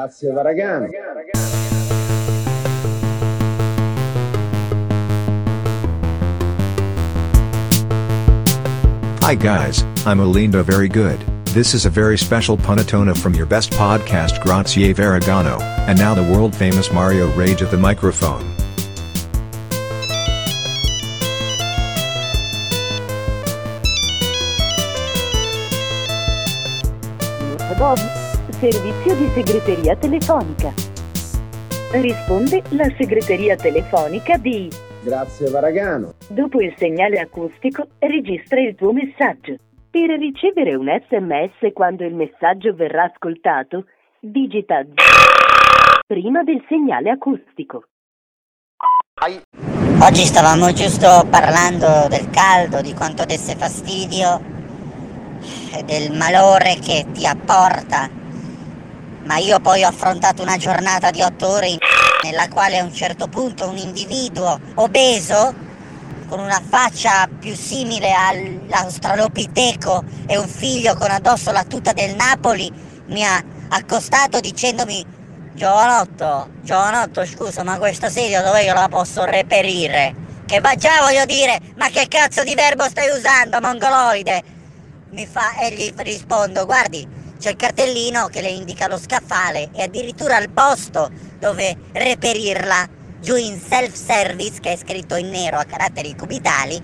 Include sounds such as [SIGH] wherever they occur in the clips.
Grazie Varagano. Hi guys, I'm Olinda Very Good. This is a very special Punatona from your best podcast Grazie Varagano, and now the world famous Mario Rage at the microphone. Servizio di segreteria telefonica. Risponde la segreteria telefonica di... Grazie Varagano. Dopo il segnale acustico, registra il tuo messaggio. Per ricevere un sms quando il messaggio verrà ascoltato, digita prima del segnale acustico. Oggi stavamo giusto parlando del caldo, di quanto desse fastidio e del malore che ti apporta. Ma io poi ho affrontato una giornata di otto ore in [LAUGHS] nella quale a un certo punto un individuo obeso con una faccia più simile all'australopiteco e un figlio con addosso la tuta del Napoli mi ha accostato dicendomi Giovanotto, Giovanotto scusa ma questa sedia dove io la posso reperire? Che va già voglio dire, ma che cazzo di verbo stai usando mongoloide? Mi fa e gli rispondo guardi c'è il cartellino che le indica lo scaffale e addirittura il posto dove reperirla giù in self-service che è scritto in nero a caratteri cubitali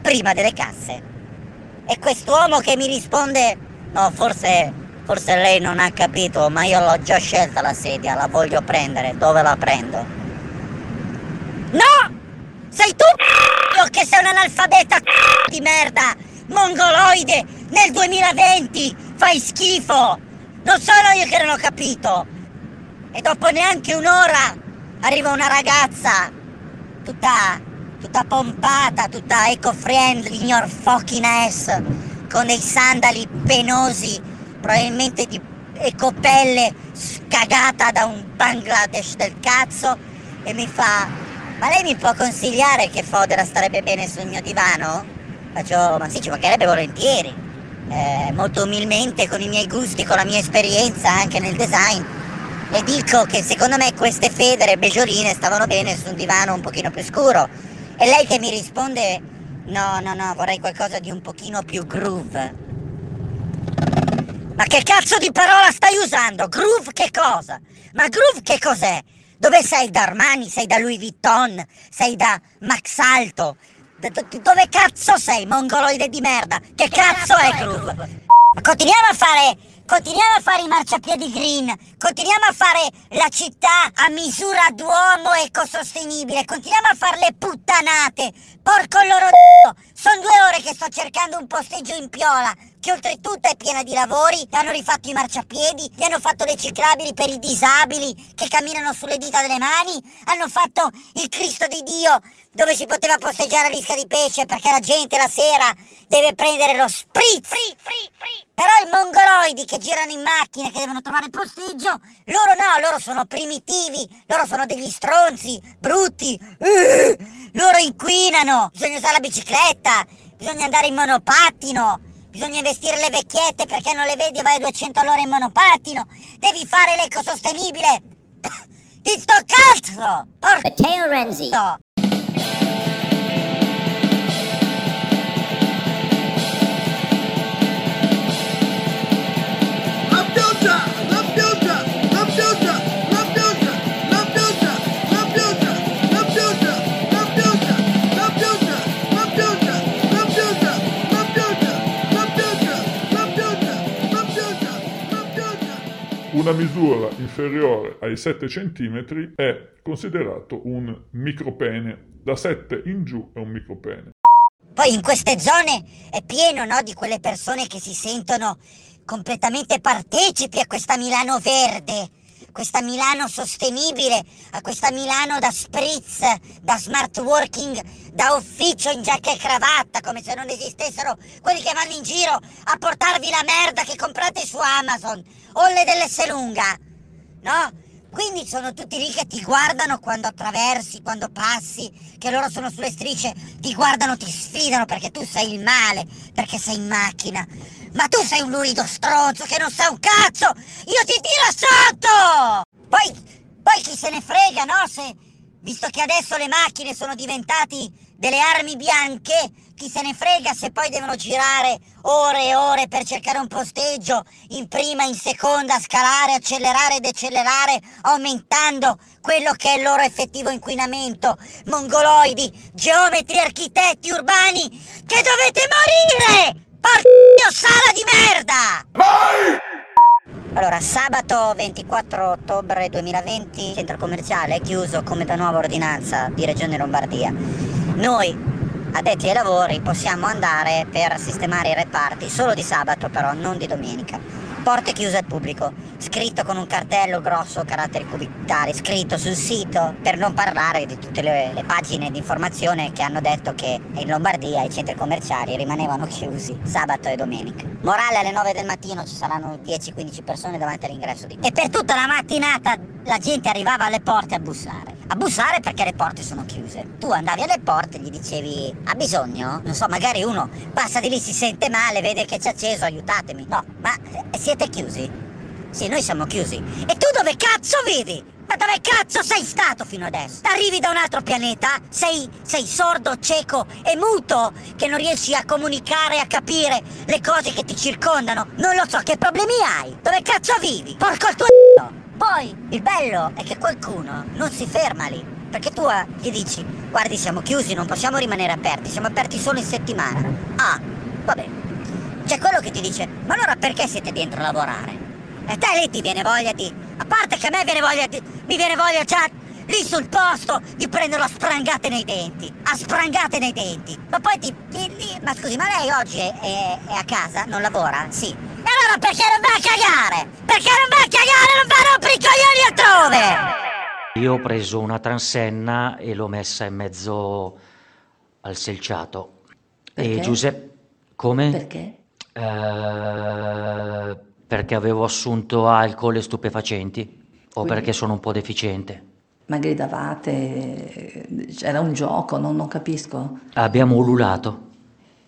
prima delle casse. E quest'uomo che mi risponde, no, forse, forse lei non ha capito, ma io l'ho già scelta la sedia, la voglio prendere, dove la prendo? No! Sei tu che sei un analfabeta di merda, mongoloide, nel 2020, fai schifo! Non sono io che non ho capito! E dopo neanche un'ora arriva una ragazza tutta, tutta pompata, tutta eco-friendly, in your fucking ass, con dei sandali penosi, probabilmente di ecopelle scagata da un Bangladesh del cazzo, e mi fa, ma lei mi può consigliare che fodera starebbe bene sul mio divano? Faccio, ma sì, ci mancherebbe volentieri. Eh, molto umilmente, con i miei gusti, con la mia esperienza anche nel design le dico che secondo me queste federe begioline stavano bene su un divano un pochino più scuro. E lei che mi risponde, no, no, no, vorrei qualcosa di un pochino più groove. Ma che cazzo di parola stai usando? Groove che cosa? Ma groove che cos'è? Dove sei da Armani? Sei da Louis Vuitton? Sei da Max Alto? Dove cazzo sei, mongoloide di merda? Che cazzo è groove? Ma continuiamo a fare continuiamo a fare i marciapiedi green, continuiamo a fare la città a misura d'uomo ecosostenibile, continuiamo a fare le puttanate, porco loro d***o, sono due ore che sto cercando un posteggio in Piola, che oltretutto è piena di lavori, hanno rifatto i marciapiedi, gli hanno fatto le ciclabili per i disabili che camminano sulle dita delle mani, hanno fatto il Cristo di Dio dove si poteva posteggiare a risca di pesce perché la gente la sera deve prendere lo spritz. Free, free, free. Però i mongoloidi che girano in macchina, che devono trovare posteggio, loro no, loro sono primitivi, loro sono degli stronzi, brutti, uh, loro inquinano, bisogna usare la bicicletta, bisogna andare in monopattino, bisogna investire le vecchiette perché non le vedi vai a 200 all'ora in monopattino, devi fare l'ecosostenibile. [COUGHS] Di sto cazzo! Porco! Matteo Renzi. Una misura inferiore ai 7 cm è considerato un micropene. Da 7 in giù è un micropene. Poi in queste zone è pieno, no, di quelle persone che si sentono completamente partecipi a questa Milano verde, questa Milano sostenibile, a questa Milano da spritz, da smart working, da ufficio in giacca e cravatta, come se non esistessero quelli che vanno in giro a portarvi la merda che comprate su Amazon o le dell'S lunga, no? Quindi sono tutti lì che ti guardano quando attraversi, quando passi, che loro sono sulle strisce, ti guardano, ti sfidano perché tu sei il male, perché sei in macchina. Ma tu sei un lurido stronzo che non sa un cazzo! Io ti tiro sotto! se ne frega, no? Se, visto che adesso le macchine sono diventati delle armi bianche, chi se ne frega se poi devono girare ore e ore per cercare un posteggio in prima, in seconda, scalare, accelerare ed accelerare, aumentando quello che è il loro effettivo inquinamento. Mongoloidi, geometri, architetti urbani, che dovete morire! Porco sala di merda! Allora, sabato 24 ottobre 2020, centro commerciale è chiuso come da nuova ordinanza di Regione Lombardia. Noi, addetti ai lavori, possiamo andare per sistemare i reparti, solo di sabato però, non di domenica. Porte chiuse al pubblico, scritto con un cartello grosso, caratteri cubitali, scritto sul sito, per non parlare di tutte le, le pagine di informazione che hanno detto che in Lombardia i centri commerciali rimanevano chiusi sabato e domenica. Morale alle 9 del mattino ci saranno 10-15 persone davanti all'ingresso di... E per tutta la mattinata la gente arrivava alle porte a bussare. A bussare perché le porte sono chiuse. Tu andavi alle porte e gli dicevi ha bisogno? Non so, magari uno passa di lì, si sente male, vede che c'è acceso, aiutatemi. No, ma eh, siete chiusi? Sì, noi siamo chiusi. E tu dove cazzo vivi? Ma dove cazzo sei stato fino adesso? Arrivi da un altro pianeta? Sei, sei sordo, cieco e muto che non riesci a comunicare, a capire le cose che ti circondano? Non lo so, che problemi hai? Dove cazzo vivi? Porco il tuo! Poi, il bello è che qualcuno non si ferma lì. Perché tu eh, gli dici, guardi siamo chiusi, non possiamo rimanere aperti, siamo aperti solo in settimana. Ah, vabbè. C'è quello che ti dice, ma allora perché siete dentro a lavorare? E te lì ti viene voglia di... A parte che a me viene voglia di... Mi viene voglia già lì sul posto di prenderlo a sprangate nei denti. A sprangate nei denti. Ma poi ti... ti- ti- ma scusi, ma lei oggi è- è a casa? Non lavora? Sì. E allora perché non va a cagare? Perché non va a cagare? Non va a rompere i coglioni altrove! Io ho preso una transenna e l'ho messa in mezzo al selciato. E Perché? Giuseppe, come? Perché? Eh, perché avevo assunto alcol e stupefacenti o Quindi- perché sono un po' deficiente. Ma gridavate, c'era un gioco, non, non capisco. Abbiamo ululato.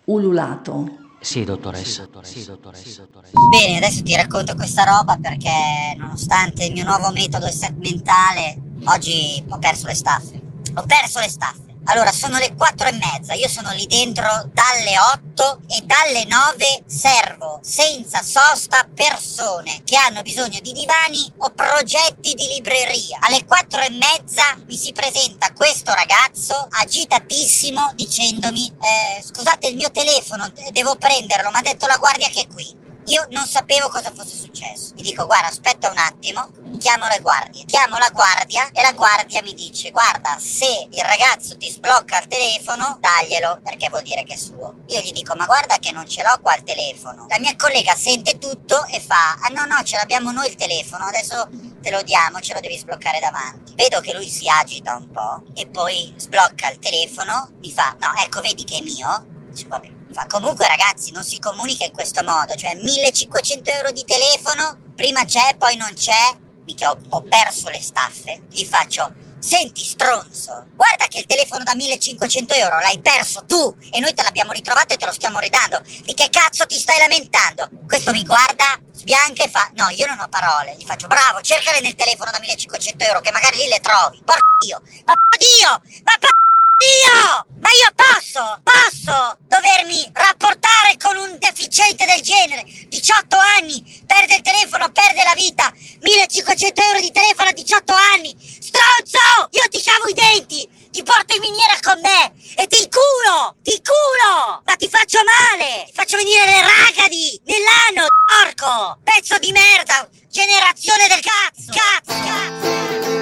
Ululato. Sì, dottoressa. Sì, dottoressa. Bene, adesso ti racconto questa roba perché nonostante il mio nuovo metodo mentale, oggi ho perso le staffe. Ho perso le staffe. Allora, sono le quattro e mezza, io sono lì dentro dalle 8 e dalle 9 servo senza sosta persone che hanno bisogno di divani o progetti di libreria. Alle quattro e mezza mi si presenta questo ragazzo agitatissimo dicendomi eh, scusate il mio telefono, devo prenderlo, mi ha detto la guardia che è qui. Io non sapevo cosa fosse successo. Gli dico, guarda, aspetta un attimo, chiamo le guardie. Chiamo la guardia e la guardia mi dice, guarda, se il ragazzo ti sblocca il telefono, daglielo, perché vuol dire che è suo. Io gli dico, ma guarda che non ce l'ho qua il telefono. La mia collega sente tutto e fa, ah no, no, ce l'abbiamo noi il telefono, adesso te lo diamo, ce lo devi sbloccare davanti. Vedo che lui si agita un po' e poi sblocca il telefono, mi fa, no, ecco, vedi che è mio. Dice, vabbè. Fa, comunque ragazzi non si comunica in questo modo, cioè 1500 euro di telefono, prima c'è, poi non c'è, mica ho, ho perso le staffe, gli faccio, senti stronzo, guarda che il telefono da 1500 euro l'hai perso tu e noi te l'abbiamo ritrovato e te lo stiamo ridando, di che cazzo ti stai lamentando? Questo mi guarda, sbianca e fa, no io non ho parole, gli faccio, bravo, cercale nel telefono da 1500 euro che magari lì le trovi, porco Dio, ma porco Dio, ma porco io! Ma io posso, posso dovermi rapportare con un deficiente del genere? 18 anni, perde il telefono, perde la vita. 1500 euro di telefono a 18 anni. Stronzo! Io ti cavo i denti, ti porto in miniera con me e ti culo, ti culo! Ma ti faccio male, ti faccio venire le ragadi nell'anno, porco! Pezzo di merda, generazione del cazzo, cazzo, cazzo!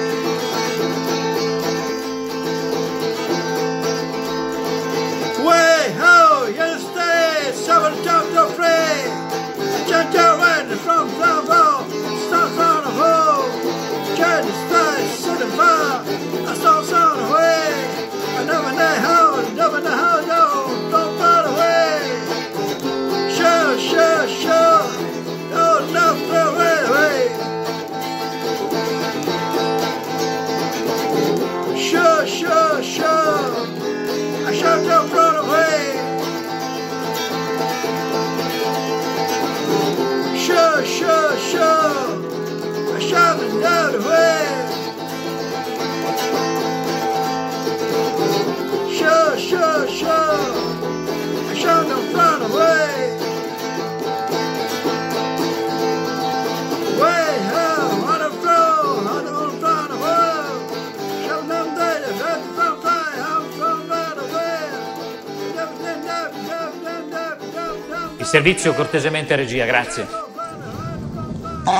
Lord, come to free, Change your wind from the wall, stop on the hole. Can you stay, sit and far, I saw sound away. I never know how, never know how. show, show, I shove another way. Show, show, show, I shove no front away. servizio cortesemente regia, grazie.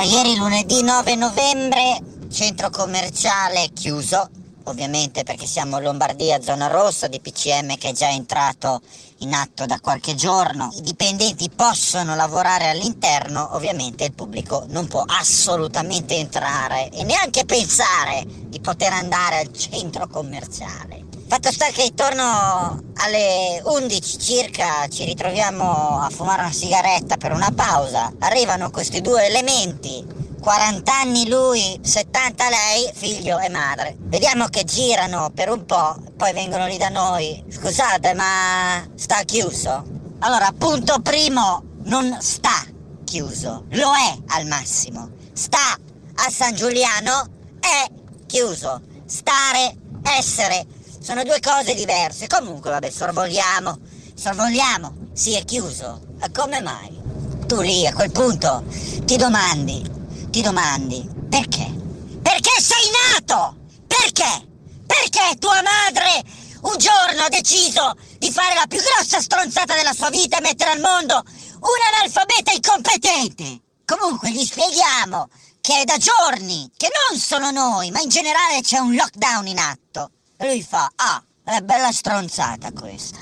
Allora, ieri lunedì 9 novembre, centro commerciale chiuso, ovviamente perché siamo in Lombardia, zona rossa, di PCM che è già entrato in atto da qualche giorno. I dipendenti possono lavorare all'interno, ovviamente il pubblico non può assolutamente entrare e neanche pensare di poter andare al centro commerciale. Fatto sta che intorno alle 11 circa ci ritroviamo a fumare una sigaretta per una pausa. Arrivano questi due elementi 40 anni lui, 70 lei, figlio e madre. Vediamo che girano per un po', poi vengono lì da noi. Scusate, ma sta chiuso? Allora, punto primo, non sta chiuso, lo è al massimo. Sta a San Giuliano, è chiuso. Stare, essere, sono due cose diverse. Comunque, vabbè, sorvoliamo, sorvoliamo, sì, è chiuso. Ma come mai? Tu lì, a quel punto, ti domandi, ti domandi perché? Perché sei nato? Perché? Perché tua madre un giorno ha deciso di fare la più grossa stronzata della sua vita e mettere al mondo un analfabeta incompetente? Comunque gli spieghiamo che è da giorni che non solo noi, ma in generale c'è un lockdown in atto. Lui fa, ah, è bella stronzata questa.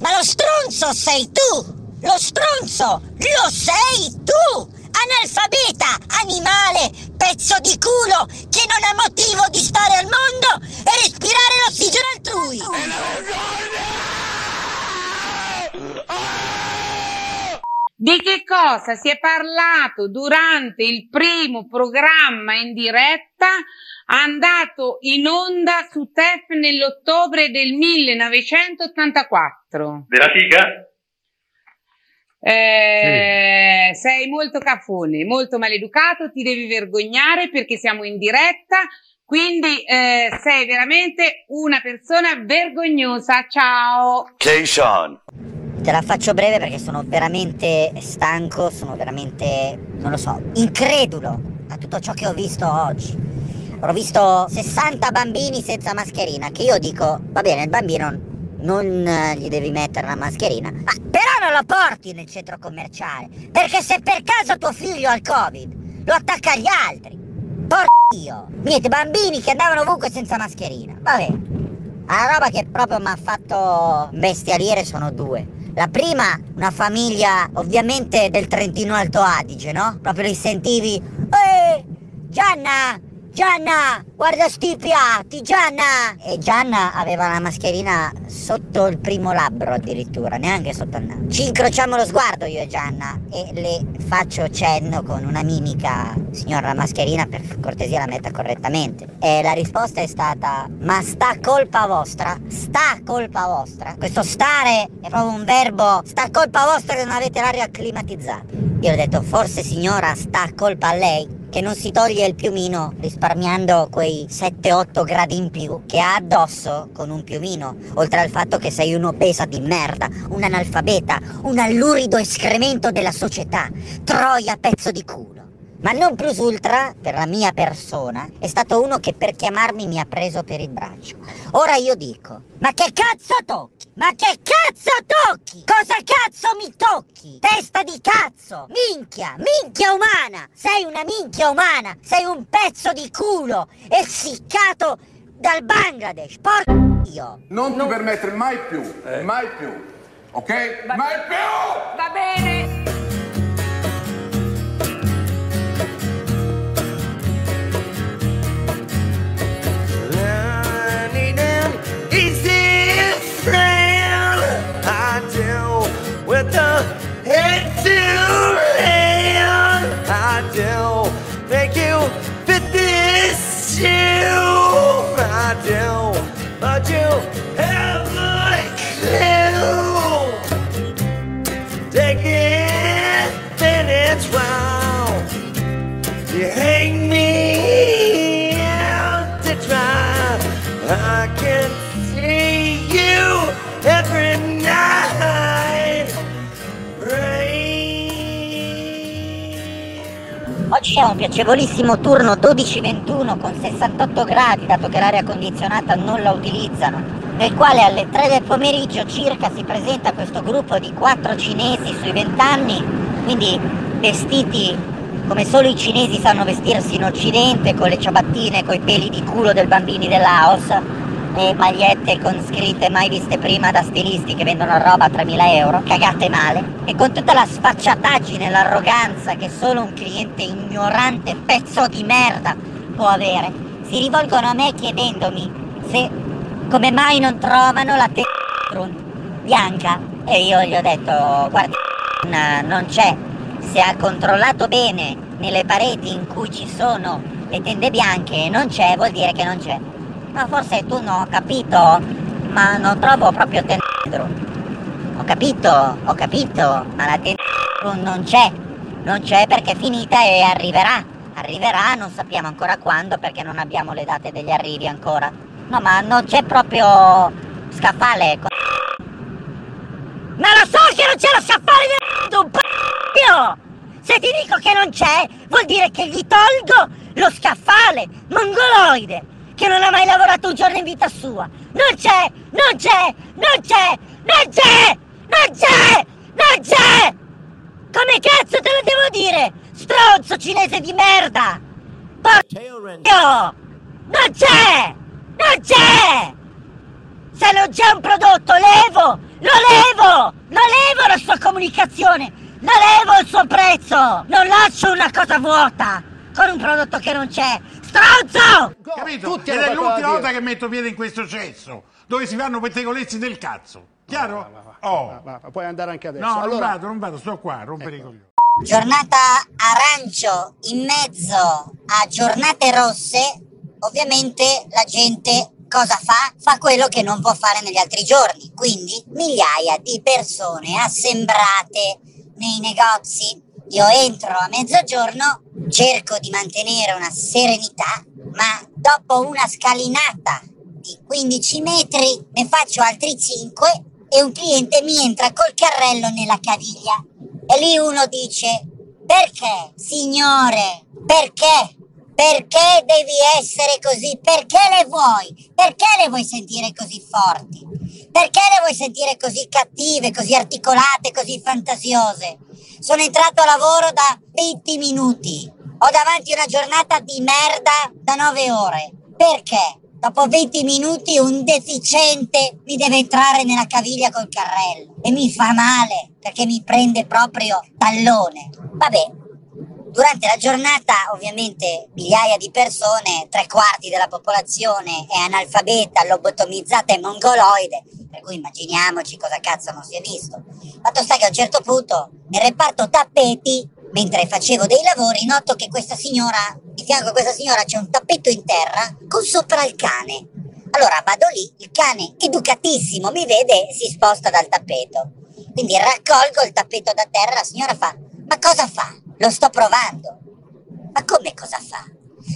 Ma lo stronzo sei tu! Lo stronzo lo sei tu! Analfabeta, animale, pezzo di culo che non ha motivo di stare al mondo e respirare l'ossigeno altrui. Di che cosa si è parlato durante il primo programma in diretta andato in onda su TEF nell'ottobre del 1984? Della figa? Eh, Sei molto cafone, molto maleducato, ti devi vergognare perché siamo in diretta, quindi eh, sei veramente una persona vergognosa. Ciao! Jason. Te la faccio breve perché sono veramente stanco, sono veramente, non lo so, incredulo a tutto ciò che ho visto oggi. Ho visto 60 bambini senza mascherina, che io dico, va bene, il bambino non eh, gli devi mettere la mascherina, ma però non lo porti nel centro commerciale, perché se per caso tuo figlio ha il covid, lo attacca agli altri. Porco io. Niente, bambini che andavano ovunque senza mascherina. Vabbè. La roba che proprio mi ha fatto bestialire sono due. La prima, una famiglia ovviamente del Trentino Alto Adige, no? Proprio li sentivi. Ehi, Gianna, Gianna, guarda sti piatti, Gianna! E Gianna aveva la mascherina sotto il primo labbro addirittura, neanche sotto il naso. Ci incrociamo lo sguardo io e Gianna e le faccio cenno con una mimica, signora la mascherina per cortesia la metta correttamente. E la risposta è stata, ma sta colpa vostra? Sta colpa vostra? Questo stare è proprio un verbo, sta colpa vostra che non avete l'aria climatizzata. Io ho detto, forse signora sta colpa a lei che non si toglie il piumino risparmiando quei 7-8 gradi in più che ha addosso con un piumino, oltre al fatto che sei un'obesa di merda, un analfabeta, un allurido escremento della società, troia pezzo di culo. Ma non plus ultra, per la mia persona, è stato uno che per chiamarmi mi ha preso per il braccio. Ora io dico, ma che cazzo tocchi? Ma che cazzo tocchi? Cosa cazzo mi tocchi? Testa di cazzo! Minchia! Minchia umana! Sei una minchia umana! Sei un pezzo di culo! Essiccato dal Bangladesh! Porco io! Non ti permettere mai più, mai più, ok? mai più! Va bene! Oggi è un piacevolissimo turno 12-21 con 68 gradi, dato che l'aria condizionata non la utilizzano. nel quale alle 3 del pomeriggio circa si presenta questo gruppo di quattro cinesi sui 20 anni, quindi vestiti come solo i cinesi sanno vestirsi in occidente, con le ciabattine, con i peli di culo del bambini del Laos e magliette con scritte mai viste prima da stilisti che vendono roba a 3.000 euro, cagate male, e con tutta la sfacciataggine e l'arroganza che solo un cliente ignorante, pezzo di merda, può avere, si rivolgono a me chiedendomi se come mai non trovano la te bianca. E io gli ho detto guarda non c'è. Se ha controllato bene nelle pareti in cui ci sono le tende bianche non c'è vuol dire che non c'è ma forse tu non ho capito ma non trovo proprio tendro ho capito ho capito ma la tendro non c'è non c'è perché è finita e arriverà arriverà non sappiamo ancora quando perché non abbiamo le date degli arrivi ancora No, ma non c'è proprio scaffale. Ma lo so che non c'è lo scaffale di un p***o! Se ti dico che non c'è, vuol dire che gli tolgo lo scaffale mongoloide, che non ha mai lavorato un giorno in vita sua. Non c'è, non c'è, non c'è, non c'è, non c'è, non c'è! Come cazzo te lo devo dire? Stronzo cinese di merda! Porco! Non c'è! Non c'è! Se non c'è un prodotto, levo! Lo levo! Lo levo la sua comunicazione! Lo levo il suo prezzo! Non lascio una cosa vuota con un prodotto che non c'è! Stronzo! Capito? Tutti Ed è l'ultima volta che metto piede in questo cesso, dove si fanno pettegolezzi del cazzo. Chiaro? Oh. Ma puoi andare anche adesso. No, non allora, vado, non vado, sto qua, rompere i coglioni. Giornata arancio in mezzo a giornate rosse, ovviamente la gente cosa fa? Fa quello che non può fare negli altri giorni. Quindi migliaia di persone assembrate nei negozi. Io entro a mezzogiorno, cerco di mantenere una serenità, ma dopo una scalinata di 15 metri ne faccio altri 5 e un cliente mi entra col carrello nella caviglia. E lì uno dice, perché, signore, perché? Perché devi essere così? Perché le vuoi? Perché le vuoi sentire così forti? Perché le vuoi sentire così cattive, così articolate, così fantasiose? Sono entrato a lavoro da 20 minuti. Ho davanti una giornata di merda da 9 ore. Perché? Dopo 20 minuti un deficiente mi deve entrare nella caviglia col carrello e mi fa male perché mi prende proprio tallone. Vabbè, Durante la giornata, ovviamente, migliaia di persone, tre quarti della popolazione è analfabeta, lobotomizzata e mongoloide, cui immaginiamoci cosa cazzo non si è visto. Fatto sta che a un certo punto, nel reparto tappeti, mentre facevo dei lavori, noto che questa signora, di fianco a questa signora c'è un tappeto in terra con sopra il cane. Allora vado lì, il cane educatissimo mi vede e si sposta dal tappeto. Quindi raccolgo il tappeto da terra, la signora fa, ma cosa fa? Lo sto provando. Ma come cosa fa?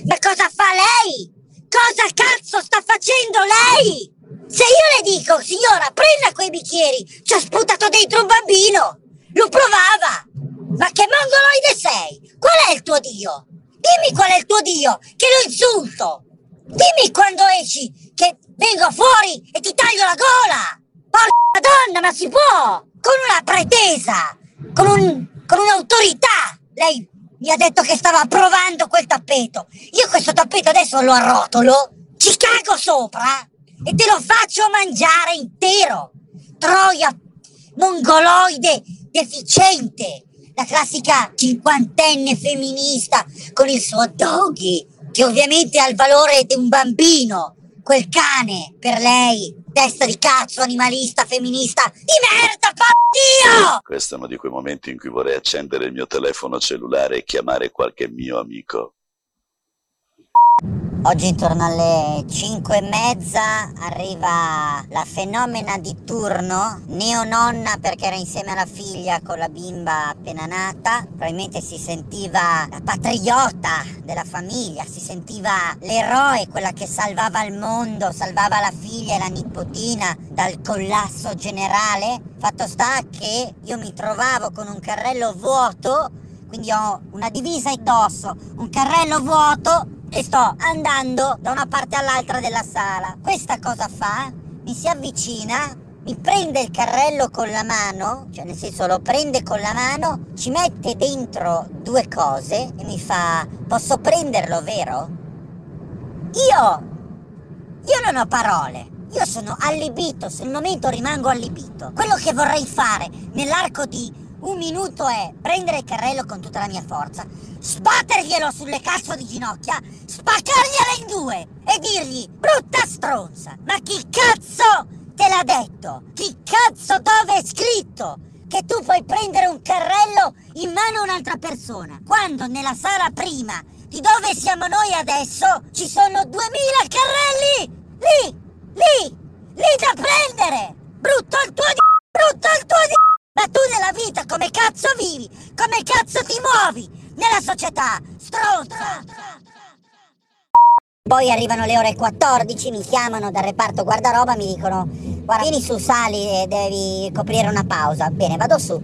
Ma cosa fa lei? Cosa cazzo sta facendo lei? Se io le dico, signora, prenda quei bicchieri, ci ha sputato dentro un bambino. Lo provava. Ma che mongoloide sei? Qual è il tuo Dio? Dimmi qual è il tuo Dio, che lo insulto. Dimmi quando esci, che vengo fuori e ti taglio la gola. Porca donna, ma si può? Con una pretesa, con, un, con un'autorità. Lei mi ha detto che stava provando quel tappeto. Io questo tappeto adesso lo arrotolo, ci cago sopra e te lo faccio mangiare intero. Troia mongoloide deficiente. La classica cinquantenne femminista con il suo doggy, che ovviamente ha il valore di un bambino. Quel cane, per lei, testa di cazzo, animalista, femminista, di merda, Dio! Questo è uno di quei momenti in cui vorrei accendere il mio telefono cellulare e chiamare qualche mio amico. Oggi intorno alle 5 e mezza arriva la fenomena di turno, neononna perché era insieme alla figlia con la bimba appena nata, probabilmente si sentiva la patriota della famiglia, si sentiva l'eroe, quella che salvava il mondo, salvava la figlia e la nipotina dal collasso generale. Fatto sta che io mi trovavo con un carrello vuoto, quindi ho una divisa indosso, un carrello vuoto e sto andando da una parte all'altra della sala. Questa cosa fa? Mi si avvicina, mi prende il carrello con la mano, cioè nel senso lo prende con la mano, ci mette dentro due cose e mi fa posso prenderlo, vero? Io, io non ho parole. Io sono allibito, sul momento rimango allibito. Quello che vorrei fare nell'arco di un minuto è prendere il carrello con tutta la mia forza, sbatterglielo sulle cazzo di ginocchia, spaccargliela in due e dirgli brutta stronza. Ma chi cazzo te l'ha detto? Chi cazzo dove è scritto? Che tu puoi prendere un carrello in mano a un'altra persona, quando nella sala prima di dove siamo noi adesso ci sono 2000 carrelli! Lì! Lì! Lì da prendere! Brutto il tuo di... Brutto il tuo di... Ma tu nella vita come cazzo vivi? Come cazzo ti muovi? Nella società? Stronza! Poi arrivano le ore 14, mi chiamano dal reparto guardaroba, mi dicono guarda vieni su, sali e devi coprire una pausa. Bene, vado su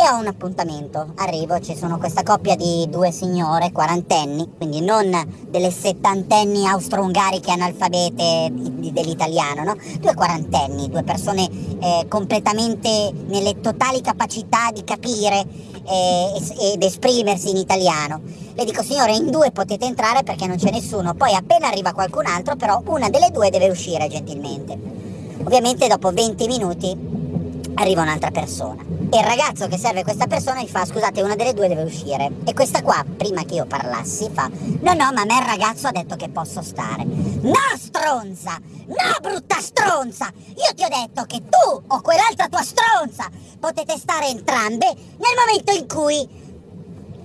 e ho un appuntamento. Arrivo, ci sono questa coppia di due signore quarantenni, quindi non delle settantenni austro-ungariche analfabete dell'italiano, no? Due quarantenni, due persone eh, completamente nelle totali capacità di capire eh, ed esprimersi in italiano. Le dico signore, in due potete entrare perché non c'è nessuno, poi appena arriva qualcun altro, però una delle due deve uscire gentilmente. Ovviamente dopo 20 minuti arriva un'altra persona. E il ragazzo che serve questa persona gli fa scusate una delle due deve uscire. E questa qua, prima che io parlassi, fa no no ma a me il ragazzo ha detto che posso stare. No stronza! No brutta stronza! Io ti ho detto che tu o quell'altra tua stronza potete stare entrambe nel momento in cui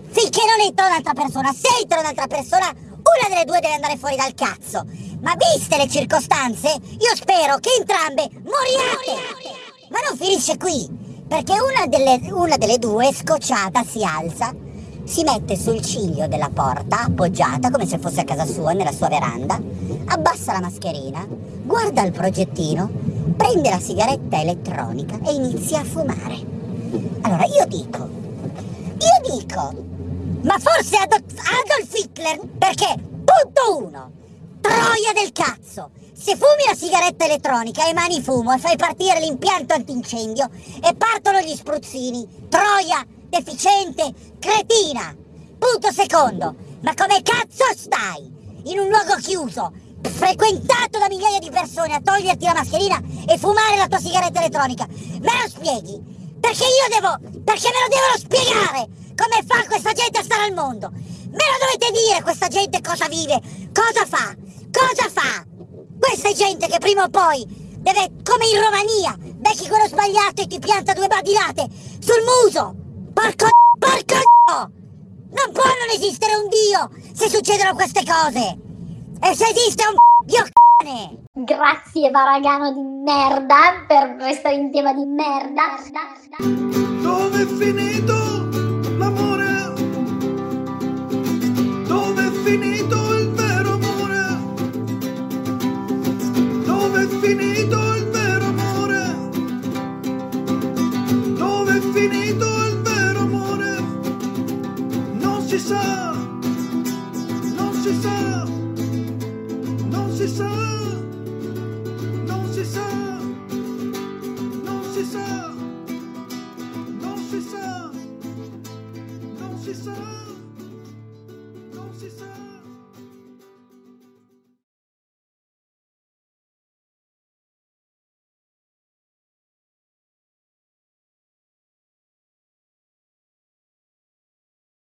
finché non entra un'altra persona. Se entra un'altra persona, una delle due deve andare fuori dal cazzo. Ma viste le circostanze, io spero che entrambe moriate! Ma non finisce qui, perché una delle, una delle due, scocciata, si alza, si mette sul ciglio della porta, appoggiata come se fosse a casa sua, nella sua veranda, abbassa la mascherina, guarda il progettino, prende la sigaretta elettronica e inizia a fumare. Allora io dico, io dico, ma forse Adolf Hitler, perché, punto uno, troia del cazzo, se fumi la sigaretta elettronica emani fumo e fai partire l'impianto antincendio e partono gli spruzzini. Troia, deficiente, cretina. Punto secondo. Ma come cazzo stai? In un luogo chiuso, frequentato da migliaia di persone a toglierti la mascherina e fumare la tua sigaretta elettronica. Me lo spieghi? Perché io devo... perché me lo devono spiegare come fa questa gente a stare al mondo. Me lo dovete dire questa gente cosa vive, cosa fa, cosa fa. Questa è gente che prima o poi deve, come in Romania, becchi quello sbagliato e ti pianta due badilate sul muso! Porco porco Non può non esistere un Dio se succedono queste cose! E se esiste un Dio c***ne! Grazie Varagano di merda per restare in tema di merda. Dove è finito